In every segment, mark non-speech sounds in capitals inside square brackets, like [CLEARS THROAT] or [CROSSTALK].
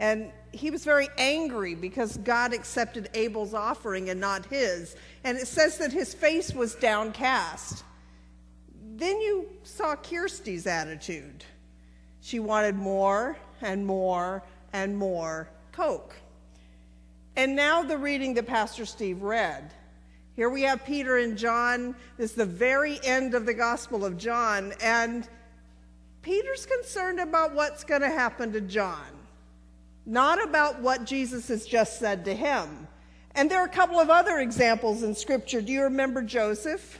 And he was very angry because God accepted Abel's offering and not his. And it says that his face was downcast. Then you saw Kirsty's attitude. She wanted more and more and more Coke. And now the reading that Pastor Steve read. Here we have Peter and John. This is the very end of the Gospel of John. And Peter's concerned about what's going to happen to John, not about what Jesus has just said to him. And there are a couple of other examples in Scripture. Do you remember Joseph?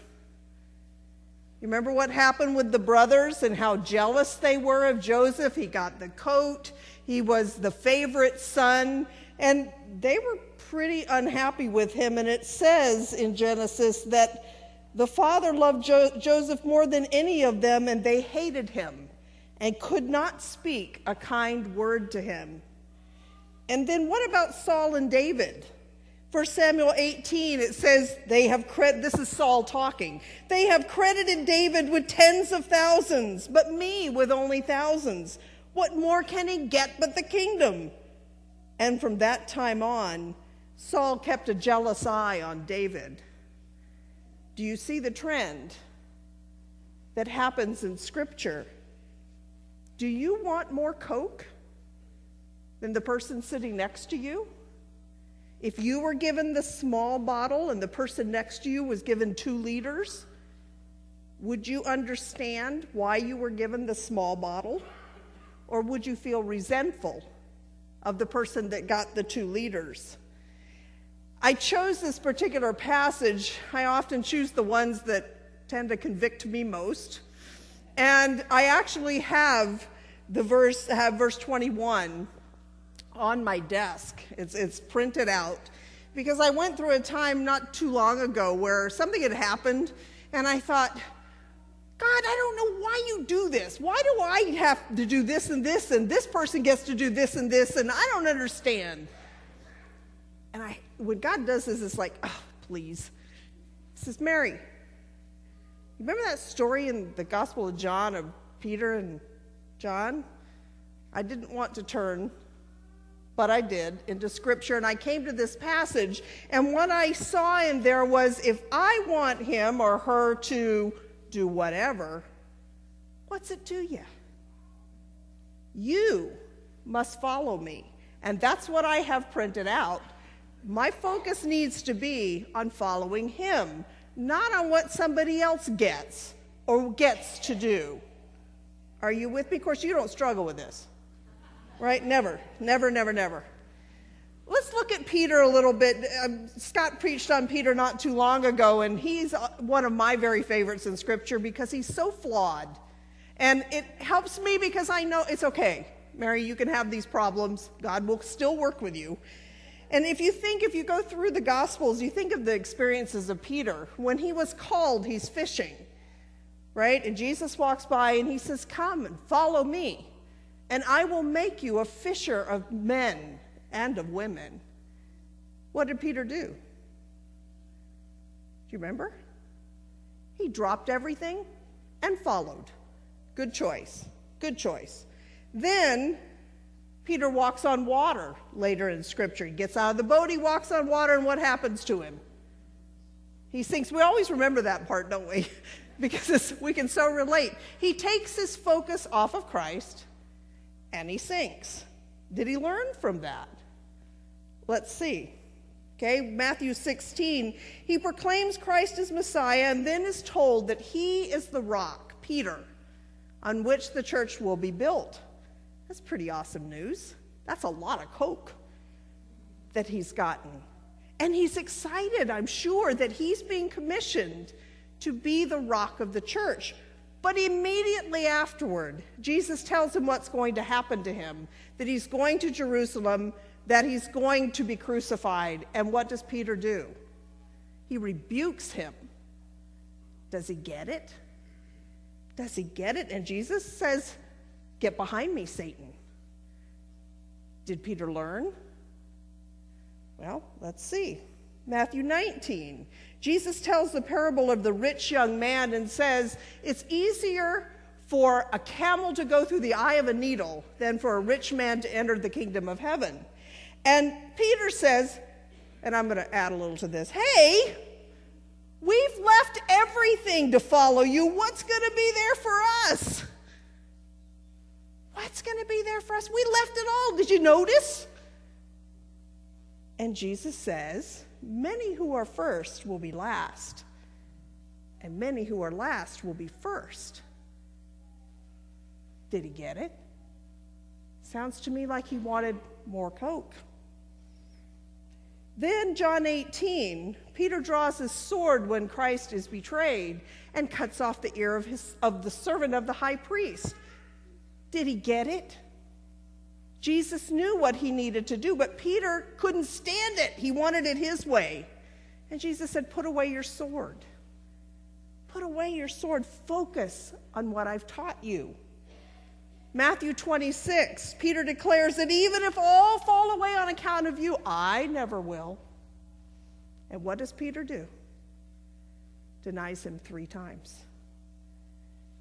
You remember what happened with the brothers and how jealous they were of Joseph? He got the coat, he was the favorite son, and they were pretty unhappy with him. And it says in Genesis that the father loved jo- Joseph more than any of them, and they hated him and could not speak a kind word to him. And then what about Saul and David? 1 Samuel 18, it says they have credit, this is Saul talking. They have credited David with tens of thousands, but me with only thousands. What more can he get but the kingdom? And from that time on, Saul kept a jealous eye on David. Do you see the trend that happens in Scripture? Do you want more Coke than the person sitting next to you? If you were given the small bottle and the person next to you was given two liters, would you understand why you were given the small bottle? Or would you feel resentful of the person that got the two liters? I chose this particular passage. I often choose the ones that tend to convict me most. And I actually have the verse, have verse 21 on my desk. It's, it's printed out because I went through a time not too long ago where something had happened and I thought, God, I don't know why you do this. Why do I have to do this and this and this person gets to do this and this and I don't understand. And I, when God does this, it's like, oh, please. He says, Mary, remember that story in the Gospel of John of Peter and John? I didn't want to turn but I did into scripture. And I came to this passage, and what I saw in there was if I want him or her to do whatever, what's it to you? You must follow me. And that's what I have printed out. My focus needs to be on following him, not on what somebody else gets or gets to do. Are you with me? Of course, you don't struggle with this right? Never, never, never, never. Let's look at Peter a little bit. Um, Scott preached on Peter not too long ago, and he's uh, one of my very favorites in Scripture because he's so flawed. And it helps me because I know it's okay. Mary, you can have these problems. God will still work with you. And if you think, if you go through the Gospels, you think of the experiences of Peter. When he was called, he's fishing, right? And Jesus walks by and he says, Come and follow me and I will make you a fisher of men and of women. What did Peter do? Do you remember? He dropped everything and followed. Good choice. Good choice. Then Peter walks on water later in Scripture. He gets out of the boat, he walks on water, and what happens to him? He sinks. We always remember that part, don't we? [LAUGHS] because we can so relate. He takes his focus off of Christ and he sinks. Did he learn from that? Let's see. Okay, Matthew 16, he proclaims Christ as Messiah and then is told that he is the rock, Peter, on which the church will be built. That's pretty awesome news. That's a lot of coke that he's gotten. And he's excited, I'm sure, that he's being commissioned to be the rock of the church. But immediately afterward, Jesus tells him what's going to happen to him that he's going to Jerusalem, that he's going to be crucified. And what does Peter do? He rebukes him. Does he get it? Does he get it? And Jesus says, Get behind me, Satan. Did Peter learn? Well, let's see. Matthew 19. Jesus tells the parable of the rich young man and says, It's easier for a camel to go through the eye of a needle than for a rich man to enter the kingdom of heaven. And Peter says, and I'm going to add a little to this hey, we've left everything to follow you. What's going to be there for us? What's going to be there for us? We left it all. Did you notice? And Jesus says, Many who are first will be last, and many who are last will be first. Did he get it? Sounds to me like he wanted more Coke. Then, John 18, Peter draws his sword when Christ is betrayed and cuts off the ear of, his, of the servant of the high priest. Did he get it? Jesus knew what he needed to do, but Peter couldn't stand it. He wanted it his way. And Jesus said, Put away your sword. Put away your sword. Focus on what I've taught you. Matthew 26, Peter declares that even if all fall away on account of you, I never will. And what does Peter do? Denies him three times.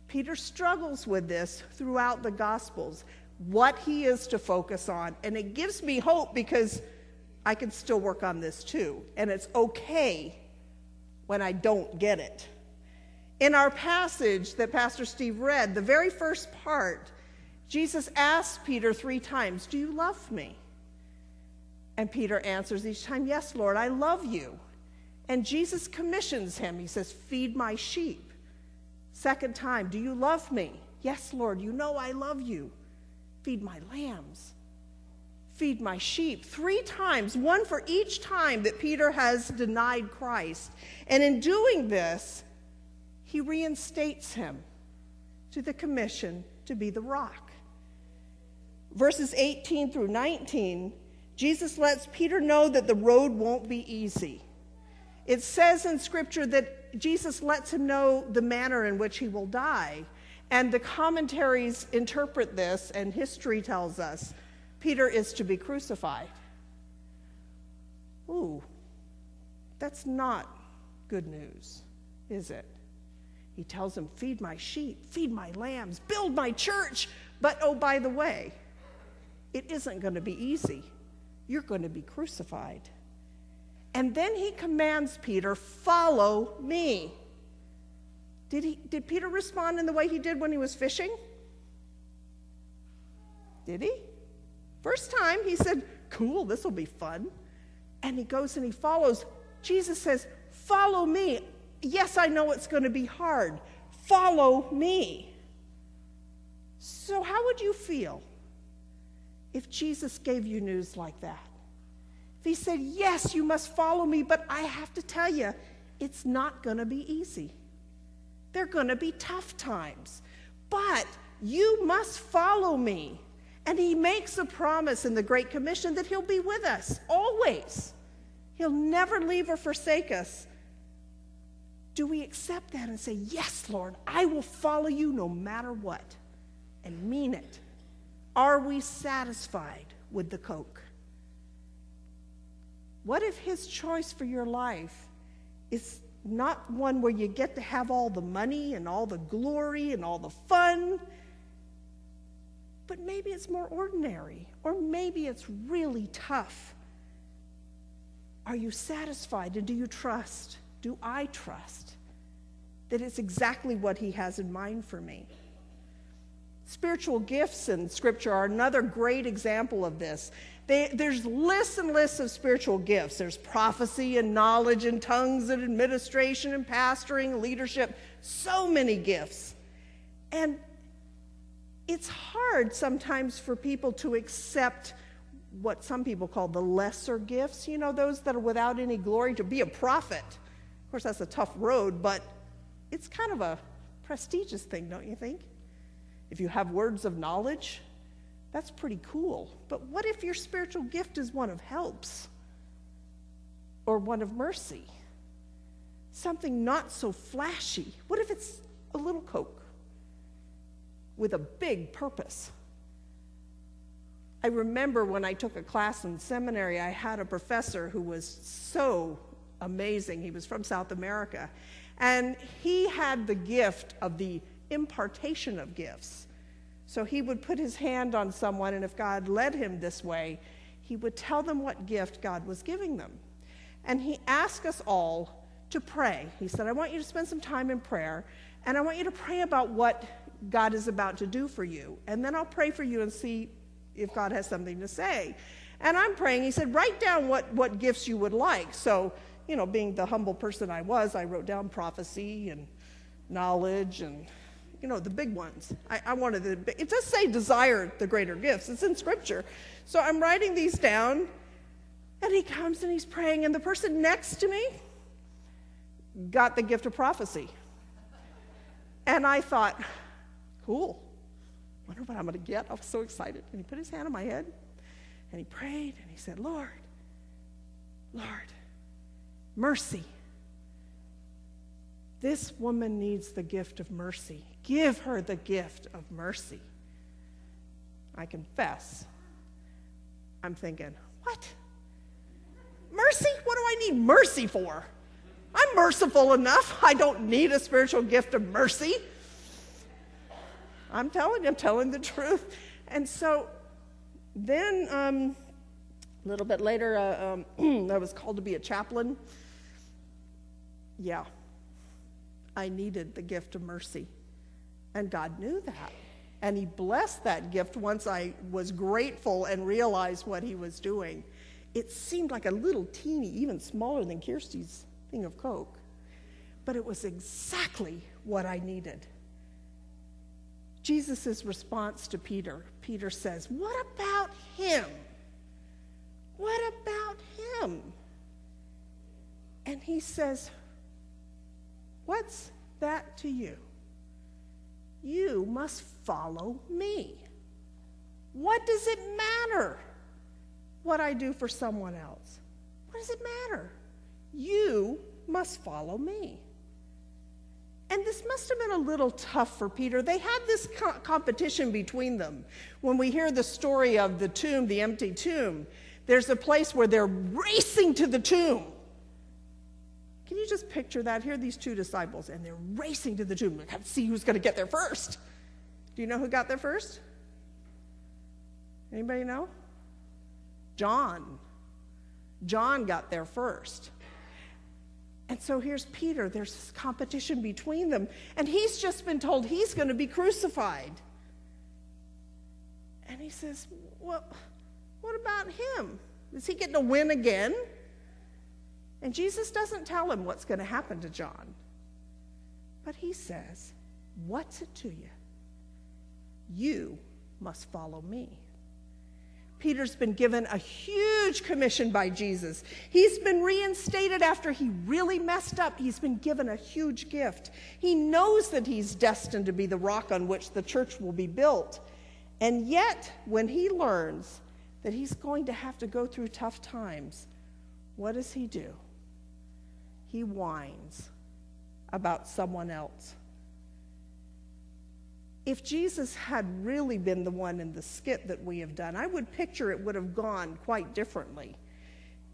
Peter struggles with this throughout the Gospels, what he is to focus on. And it gives me hope because I can still work on this too. And it's okay when I don't get it. In our passage that Pastor Steve read, the very first part, Jesus asks Peter three times, Do you love me? And Peter answers each time, Yes, Lord, I love you. And Jesus commissions him. He says, Feed my sheep. Second time, Do you love me? Yes, Lord, you know I love you. Feed my lambs. Feed my sheep. Three times, one for each time that Peter has denied Christ. And in doing this, he reinstates him to the commission to be the rock verses 18 through 19, Jesus lets Peter know that the road won't be easy. It says in Scripture that Jesus lets him know the manner in which he will die. And the commentaries interpret this, and history tells us Peter is to be crucified. Ooh, that's not good news, is it? He tells him, Feed my sheep, feed my lambs, build my church. But oh, by the way, it isn't going to be easy. You're going to be crucified. And then he commands Peter, Follow me. Did, he, did Peter respond in the way he did when he was fishing? Did he? First time he said, Cool, this will be fun. And he goes and he follows. Jesus says, Follow me. Yes, I know it's going to be hard. Follow me. So, how would you feel if Jesus gave you news like that. If he said, Yes, you must follow me, but I have to tell you, it's not going to be easy. There are going to be tough times, but you must follow me. And he makes a promise in the Great Commission that he'll be with us always. He'll never leave or forsake us. Do we accept that and say, Yes, Lord, I will follow you no matter what, and mean it? Are we satisfied with the Coke? What if his choice for your life is not one where you get to have all the money and all the glory and all the fun, but maybe it's more ordinary, or maybe it's really tough? Are you satisfied and do you trust? Do I trust that it's exactly what he has in mind for me? Spiritual gifts in Scripture are another great example of this. They, there's lists and lists of spiritual gifts. There's prophecy and knowledge and tongues and administration and pastoring, leadership, so many gifts. And it's hard sometimes for people to accept what some people call the lesser gifts, you know, those that are without any glory, to be a prophet. Of course, that's a tough road, but it's kind of a prestigious thing, don't you think? If you have words of knowledge, that's pretty cool. But what if your spiritual gift is one of helps or one of mercy? Something not so flashy. What if it's a little Coke with a big purpose? I remember when I took a class in seminary, I had a professor who was so amazing. He was from South America. And he had the gift of the impartation of gifts. So he would put his hand on someone, and if God led him this way, he would tell them what gift God was giving them. And he asked us all to pray. He said, I want you to spend some time in prayer, and I want you to pray about what God is about to do for you. And then I'll pray for you and see if God has something to say. And I'm praying, he said, write down what, what gifts you would like. So, you know, being the humble person I was, I wrote down prophecy and knowledge and, you know, the big ones. I, I wanted the, it does say desire the greater gifts, it's in scripture. So I'm writing these down, and he comes and he's praying, and the person next to me got the gift of prophecy. And I thought, cool. Wonder what I'm going to get. I was so excited. And he put his hand on my head and he prayed and he said, Lord, Lord, mercy. This woman needs the gift of mercy. Give her the gift of mercy. I confess, I'm thinking, what? Mercy? What do I need mercy for? I'm merciful enough. I don't need a spiritual gift of mercy. I'm telling you, I'm telling the truth. And so then um, a little bit later, uh, um, [CLEARS THROAT] I was called to be a chaplain. Yeah, I needed the gift of mercy. And God knew that. And He blessed that gift once I was grateful and realized what He was doing. It seemed like a little teeny, even smaller than Kirsty's thing of Coke. But it was exactly what I needed. Jesus' response to Peter Peter says, What about him? What about him? And he says, What's that to you? You must follow me. What does it matter what I do for someone else? What does it matter? You must follow me. And this must have been a little tough for Peter. They had this co- competition between them. When we hear the story of the tomb, the empty tomb, there's a place where they're racing to the tomb. Can you just picture that? Here are these two disciples, and they're racing to the tomb. Let's see who's going to get there first. Do you know who got there first? Anybody know? John. John got there first. And so here's Peter. There's this competition between them. And he's just been told he's going to be crucified. And he says, Well, what about him? Is he getting to win again? And Jesus doesn't tell him what's going to happen to John. But he says, What's it to you? You must follow me. Peter's been given a huge commission by Jesus. He's been reinstated after he really messed up. He's been given a huge gift. He knows that he's destined to be the rock on which the church will be built. And yet, when he learns that he's going to have to go through tough times, what does he do? He whines about someone else if Jesus had really been the one in the skit that we have done, I would picture it would have gone quite differently.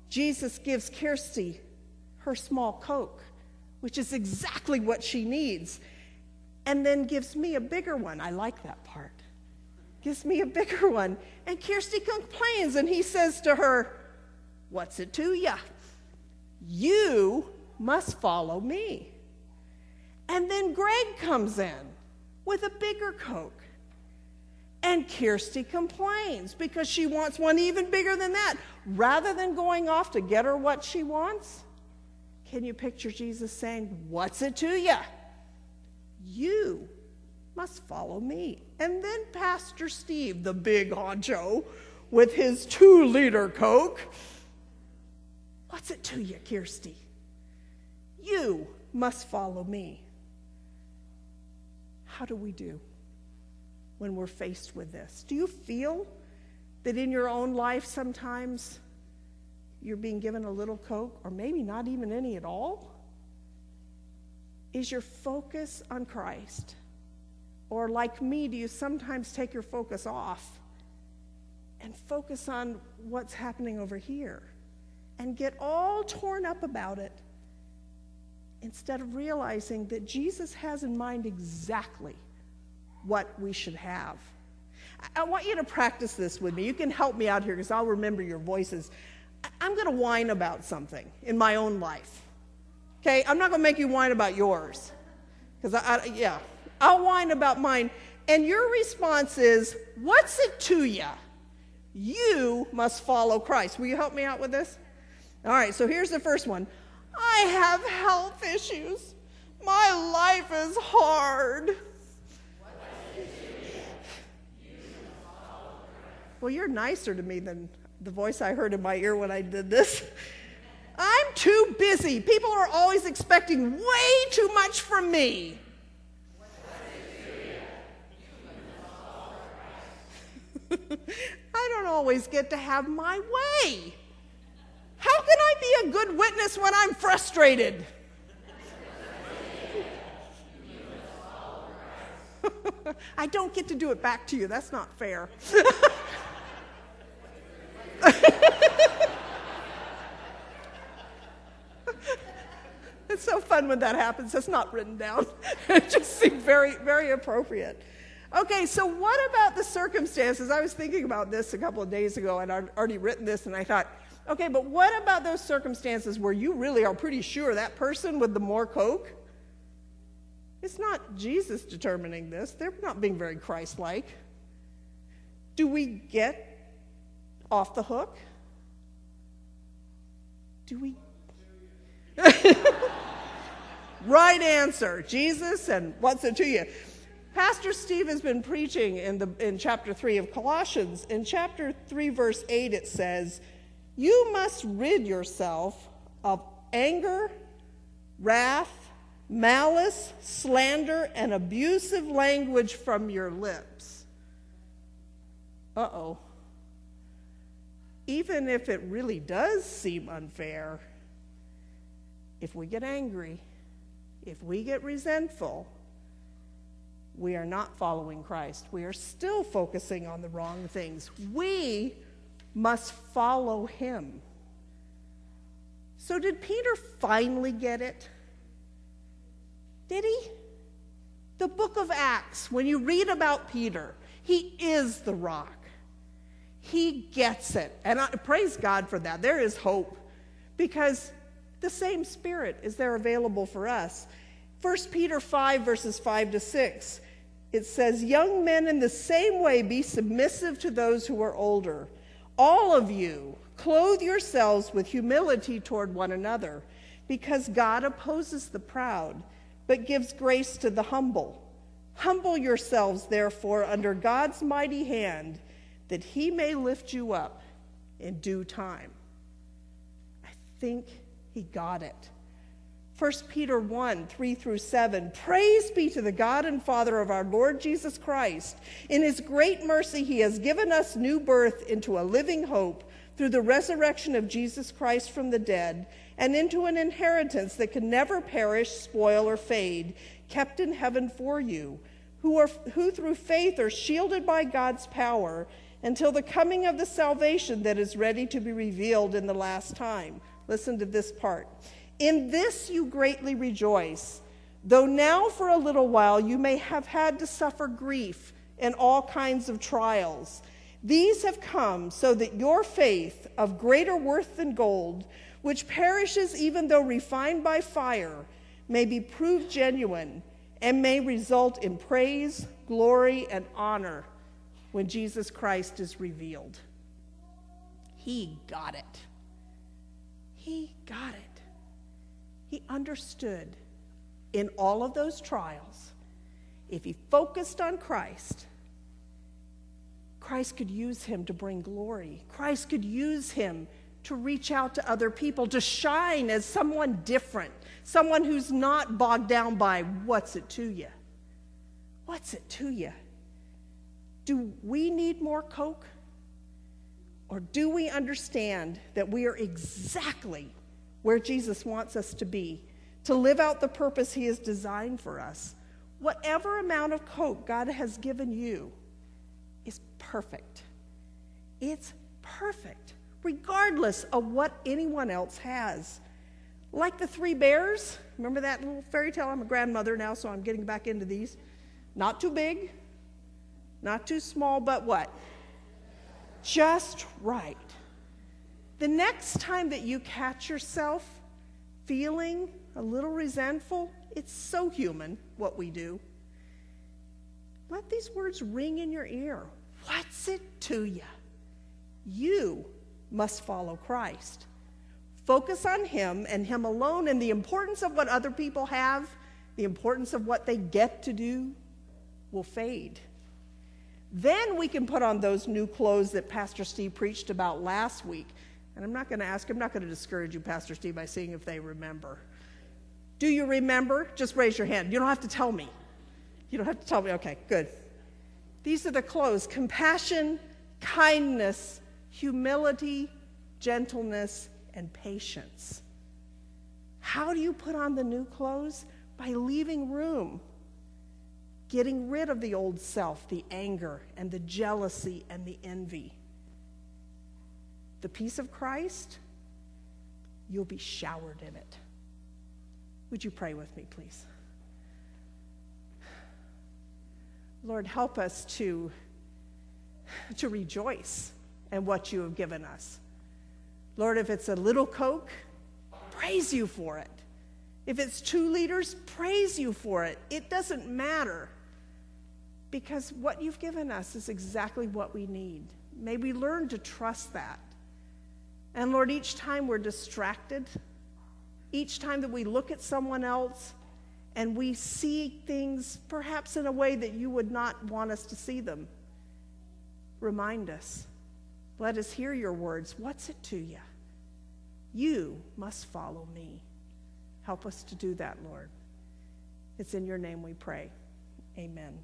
Jesus gives Kirsty her small Coke, which is exactly what she needs, and then gives me a bigger one. I like that part. Gives me a bigger one. And Kirsty complains, and he says to her, What's it to ya? You must follow me. And then Greg comes in with a bigger Coke. And Kirsty complains because she wants one even bigger than that. Rather than going off to get her what she wants, can you picture Jesus saying, What's it to you? You must follow me. And then Pastor Steve, the big honcho, with his two liter Coke, What's it to you, Kirsty? You must follow me. How do we do when we're faced with this? Do you feel that in your own life sometimes you're being given a little Coke, or maybe not even any at all? Is your focus on Christ? Or, like me, do you sometimes take your focus off and focus on what's happening over here and get all torn up about it instead of realizing that Jesus has in mind exactly what we should have. I want you to practice this with me. You can help me out here because I'll remember your voices. I'm going to whine about something in my own life. Okay? I'm not going to make you whine about yours. Because I, I, yeah, I'll whine about mine. And your response is, What's it to you? You must follow Christ. Will you help me out with this? All right, so here's the first one I have health issues. My life is hard. Well, you're nicer to me than the voice I heard in my ear when I did this. I'm too busy. People are always expecting way too much from me. [LAUGHS] I don't always get to have my way. How can I be a good witness when I'm frustrated? [LAUGHS] I don't get to do it back to you. That's not fair. [LAUGHS] it's so fun when that happens. It's not written down. [LAUGHS] it just seemed very, very appropriate. Okay, so what about the circumstances? I was thinking about this a couple of days ago, and I'd already written this, and I thought, okay, but what about those circumstances where you really are pretty sure that person with the more Coke? It's not Jesus determining this. They're not being very Christ like. Do we get off the hook? Do we? [LAUGHS] right answer Jesus, and what's it to you? Pastor Steve has been preaching in, the, in chapter 3 of Colossians. In chapter 3, verse 8, it says, You must rid yourself of anger, wrath, malice, slander, and abusive language from your lips. Uh oh. Even if it really does seem unfair, if we get angry, if we get resentful, we are not following Christ. We are still focusing on the wrong things. We must follow him. So, did Peter finally get it? Did he? The book of Acts, when you read about Peter, he is the rock. He gets it. And I praise God for that. There is hope because the same spirit is there available for us. 1 Peter 5, verses 5 to 6 it says, Young men, in the same way, be submissive to those who are older. All of you, clothe yourselves with humility toward one another, because God opposes the proud, but gives grace to the humble. Humble yourselves, therefore, under God's mighty hand, that he may lift you up in due time. I think he got it. 1 Peter 1 3 through 7. Praise be to the God and Father of our Lord Jesus Christ. In his great mercy, he has given us new birth into a living hope through the resurrection of Jesus Christ from the dead, and into an inheritance that can never perish, spoil, or fade, kept in heaven for you, who, are, who through faith are shielded by God's power until the coming of the salvation that is ready to be revealed in the last time. Listen to this part. In this you greatly rejoice, though now for a little while you may have had to suffer grief and all kinds of trials. These have come so that your faith, of greater worth than gold, which perishes even though refined by fire, may be proved genuine and may result in praise, glory, and honor when Jesus Christ is revealed. He got it. He got it. He understood in all of those trials, if he focused on Christ, Christ could use him to bring glory. Christ could use him to reach out to other people, to shine as someone different, someone who's not bogged down by what's it to you? What's it to you? Do we need more Coke? Or do we understand that we are exactly where Jesus wants us to be, to live out the purpose He has designed for us. Whatever amount of coke God has given you is perfect. It's perfect, regardless of what anyone else has. Like the three bears, remember that little fairy tale? I'm a grandmother now, so I'm getting back into these. Not too big, Not too small, but what? Just right. The next time that you catch yourself feeling a little resentful, it's so human what we do. Let these words ring in your ear. What's it to you? You must follow Christ. Focus on Him and Him alone, and the importance of what other people have, the importance of what they get to do, will fade. Then we can put on those new clothes that Pastor Steve preached about last week. And I'm not going to ask, I'm not going to discourage you, Pastor Steve, by seeing if they remember. Do you remember? Just raise your hand. You don't have to tell me. You don't have to tell me. Okay, good. These are the clothes compassion, kindness, humility, gentleness, and patience. How do you put on the new clothes? By leaving room, getting rid of the old self, the anger, and the jealousy, and the envy. The peace of Christ, you'll be showered in it. Would you pray with me, please? Lord, help us to, to rejoice in what you have given us. Lord, if it's a little Coke, praise you for it. If it's two liters, praise you for it. It doesn't matter because what you've given us is exactly what we need. May we learn to trust that. And Lord, each time we're distracted, each time that we look at someone else and we see things perhaps in a way that you would not want us to see them, remind us. Let us hear your words. What's it to you? You must follow me. Help us to do that, Lord. It's in your name we pray. Amen.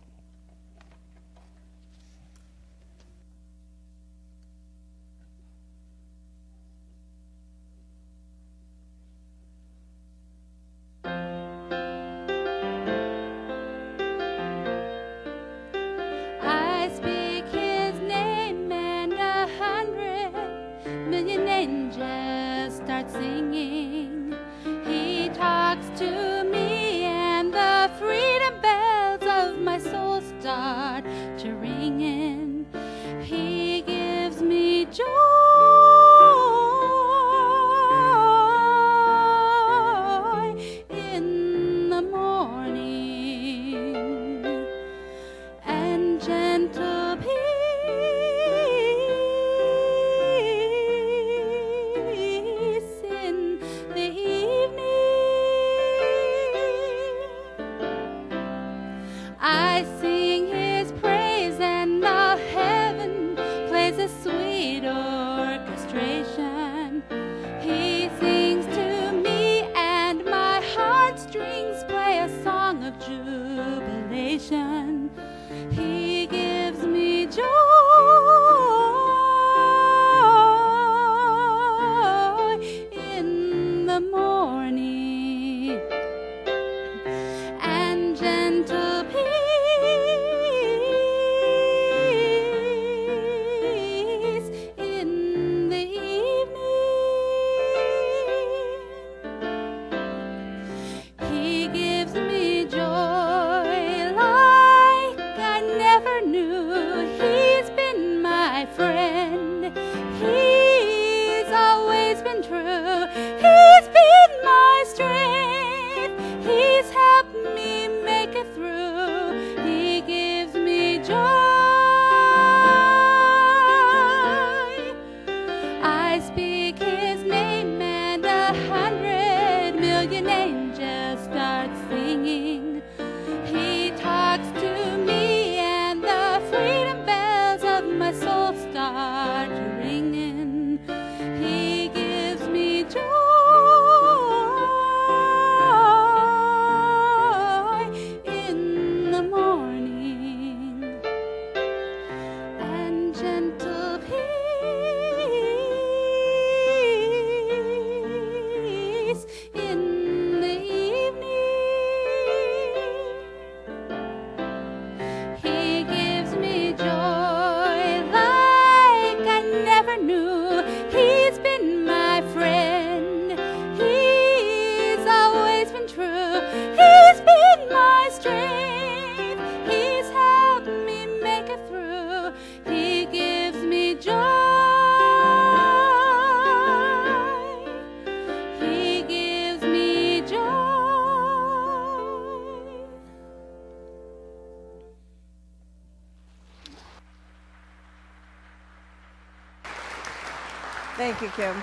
You, Kim.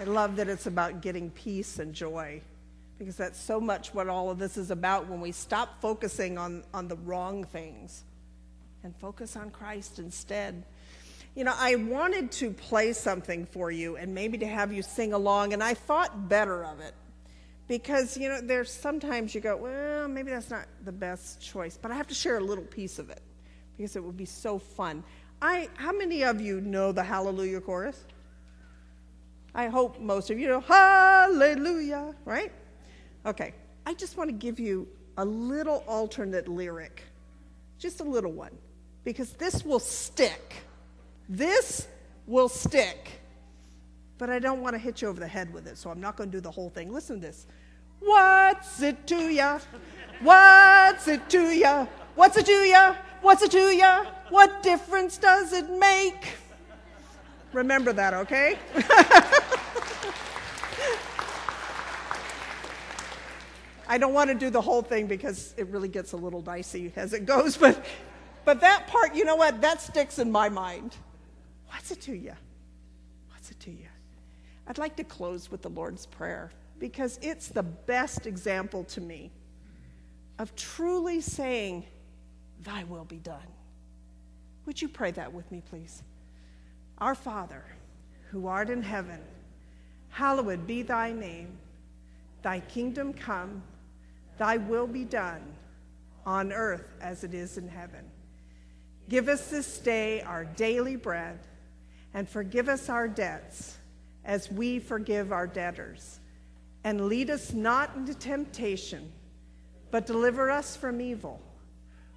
I love that it's about getting peace and joy because that's so much what all of this is about when we stop focusing on, on the wrong things and focus on Christ instead. You know, I wanted to play something for you and maybe to have you sing along, and I thought better of it because, you know, there's sometimes you go, well, maybe that's not the best choice, but I have to share a little piece of it because it would be so fun. I, how many of you know the Hallelujah chorus? I hope most of you know Hallelujah, right? Okay, I just want to give you a little alternate lyric, just a little one, because this will stick. This will stick. But I don't want to hit you over the head with it, so I'm not going to do the whole thing. Listen to this. What's it to ya? What's it to ya? What's it to ya? What's it to ya? What difference does it make? Remember that, okay? [LAUGHS] I don't want to do the whole thing because it really gets a little dicey as it goes, but, but that part, you know what? That sticks in my mind. What's it to you? What's it to you? I'd like to close with the Lord's Prayer because it's the best example to me of truly saying, Thy will be done. Would you pray that with me, please? Our Father, who art in heaven, hallowed be thy name. Thy kingdom come, thy will be done, on earth as it is in heaven. Give us this day our daily bread, and forgive us our debts as we forgive our debtors. And lead us not into temptation, but deliver us from evil.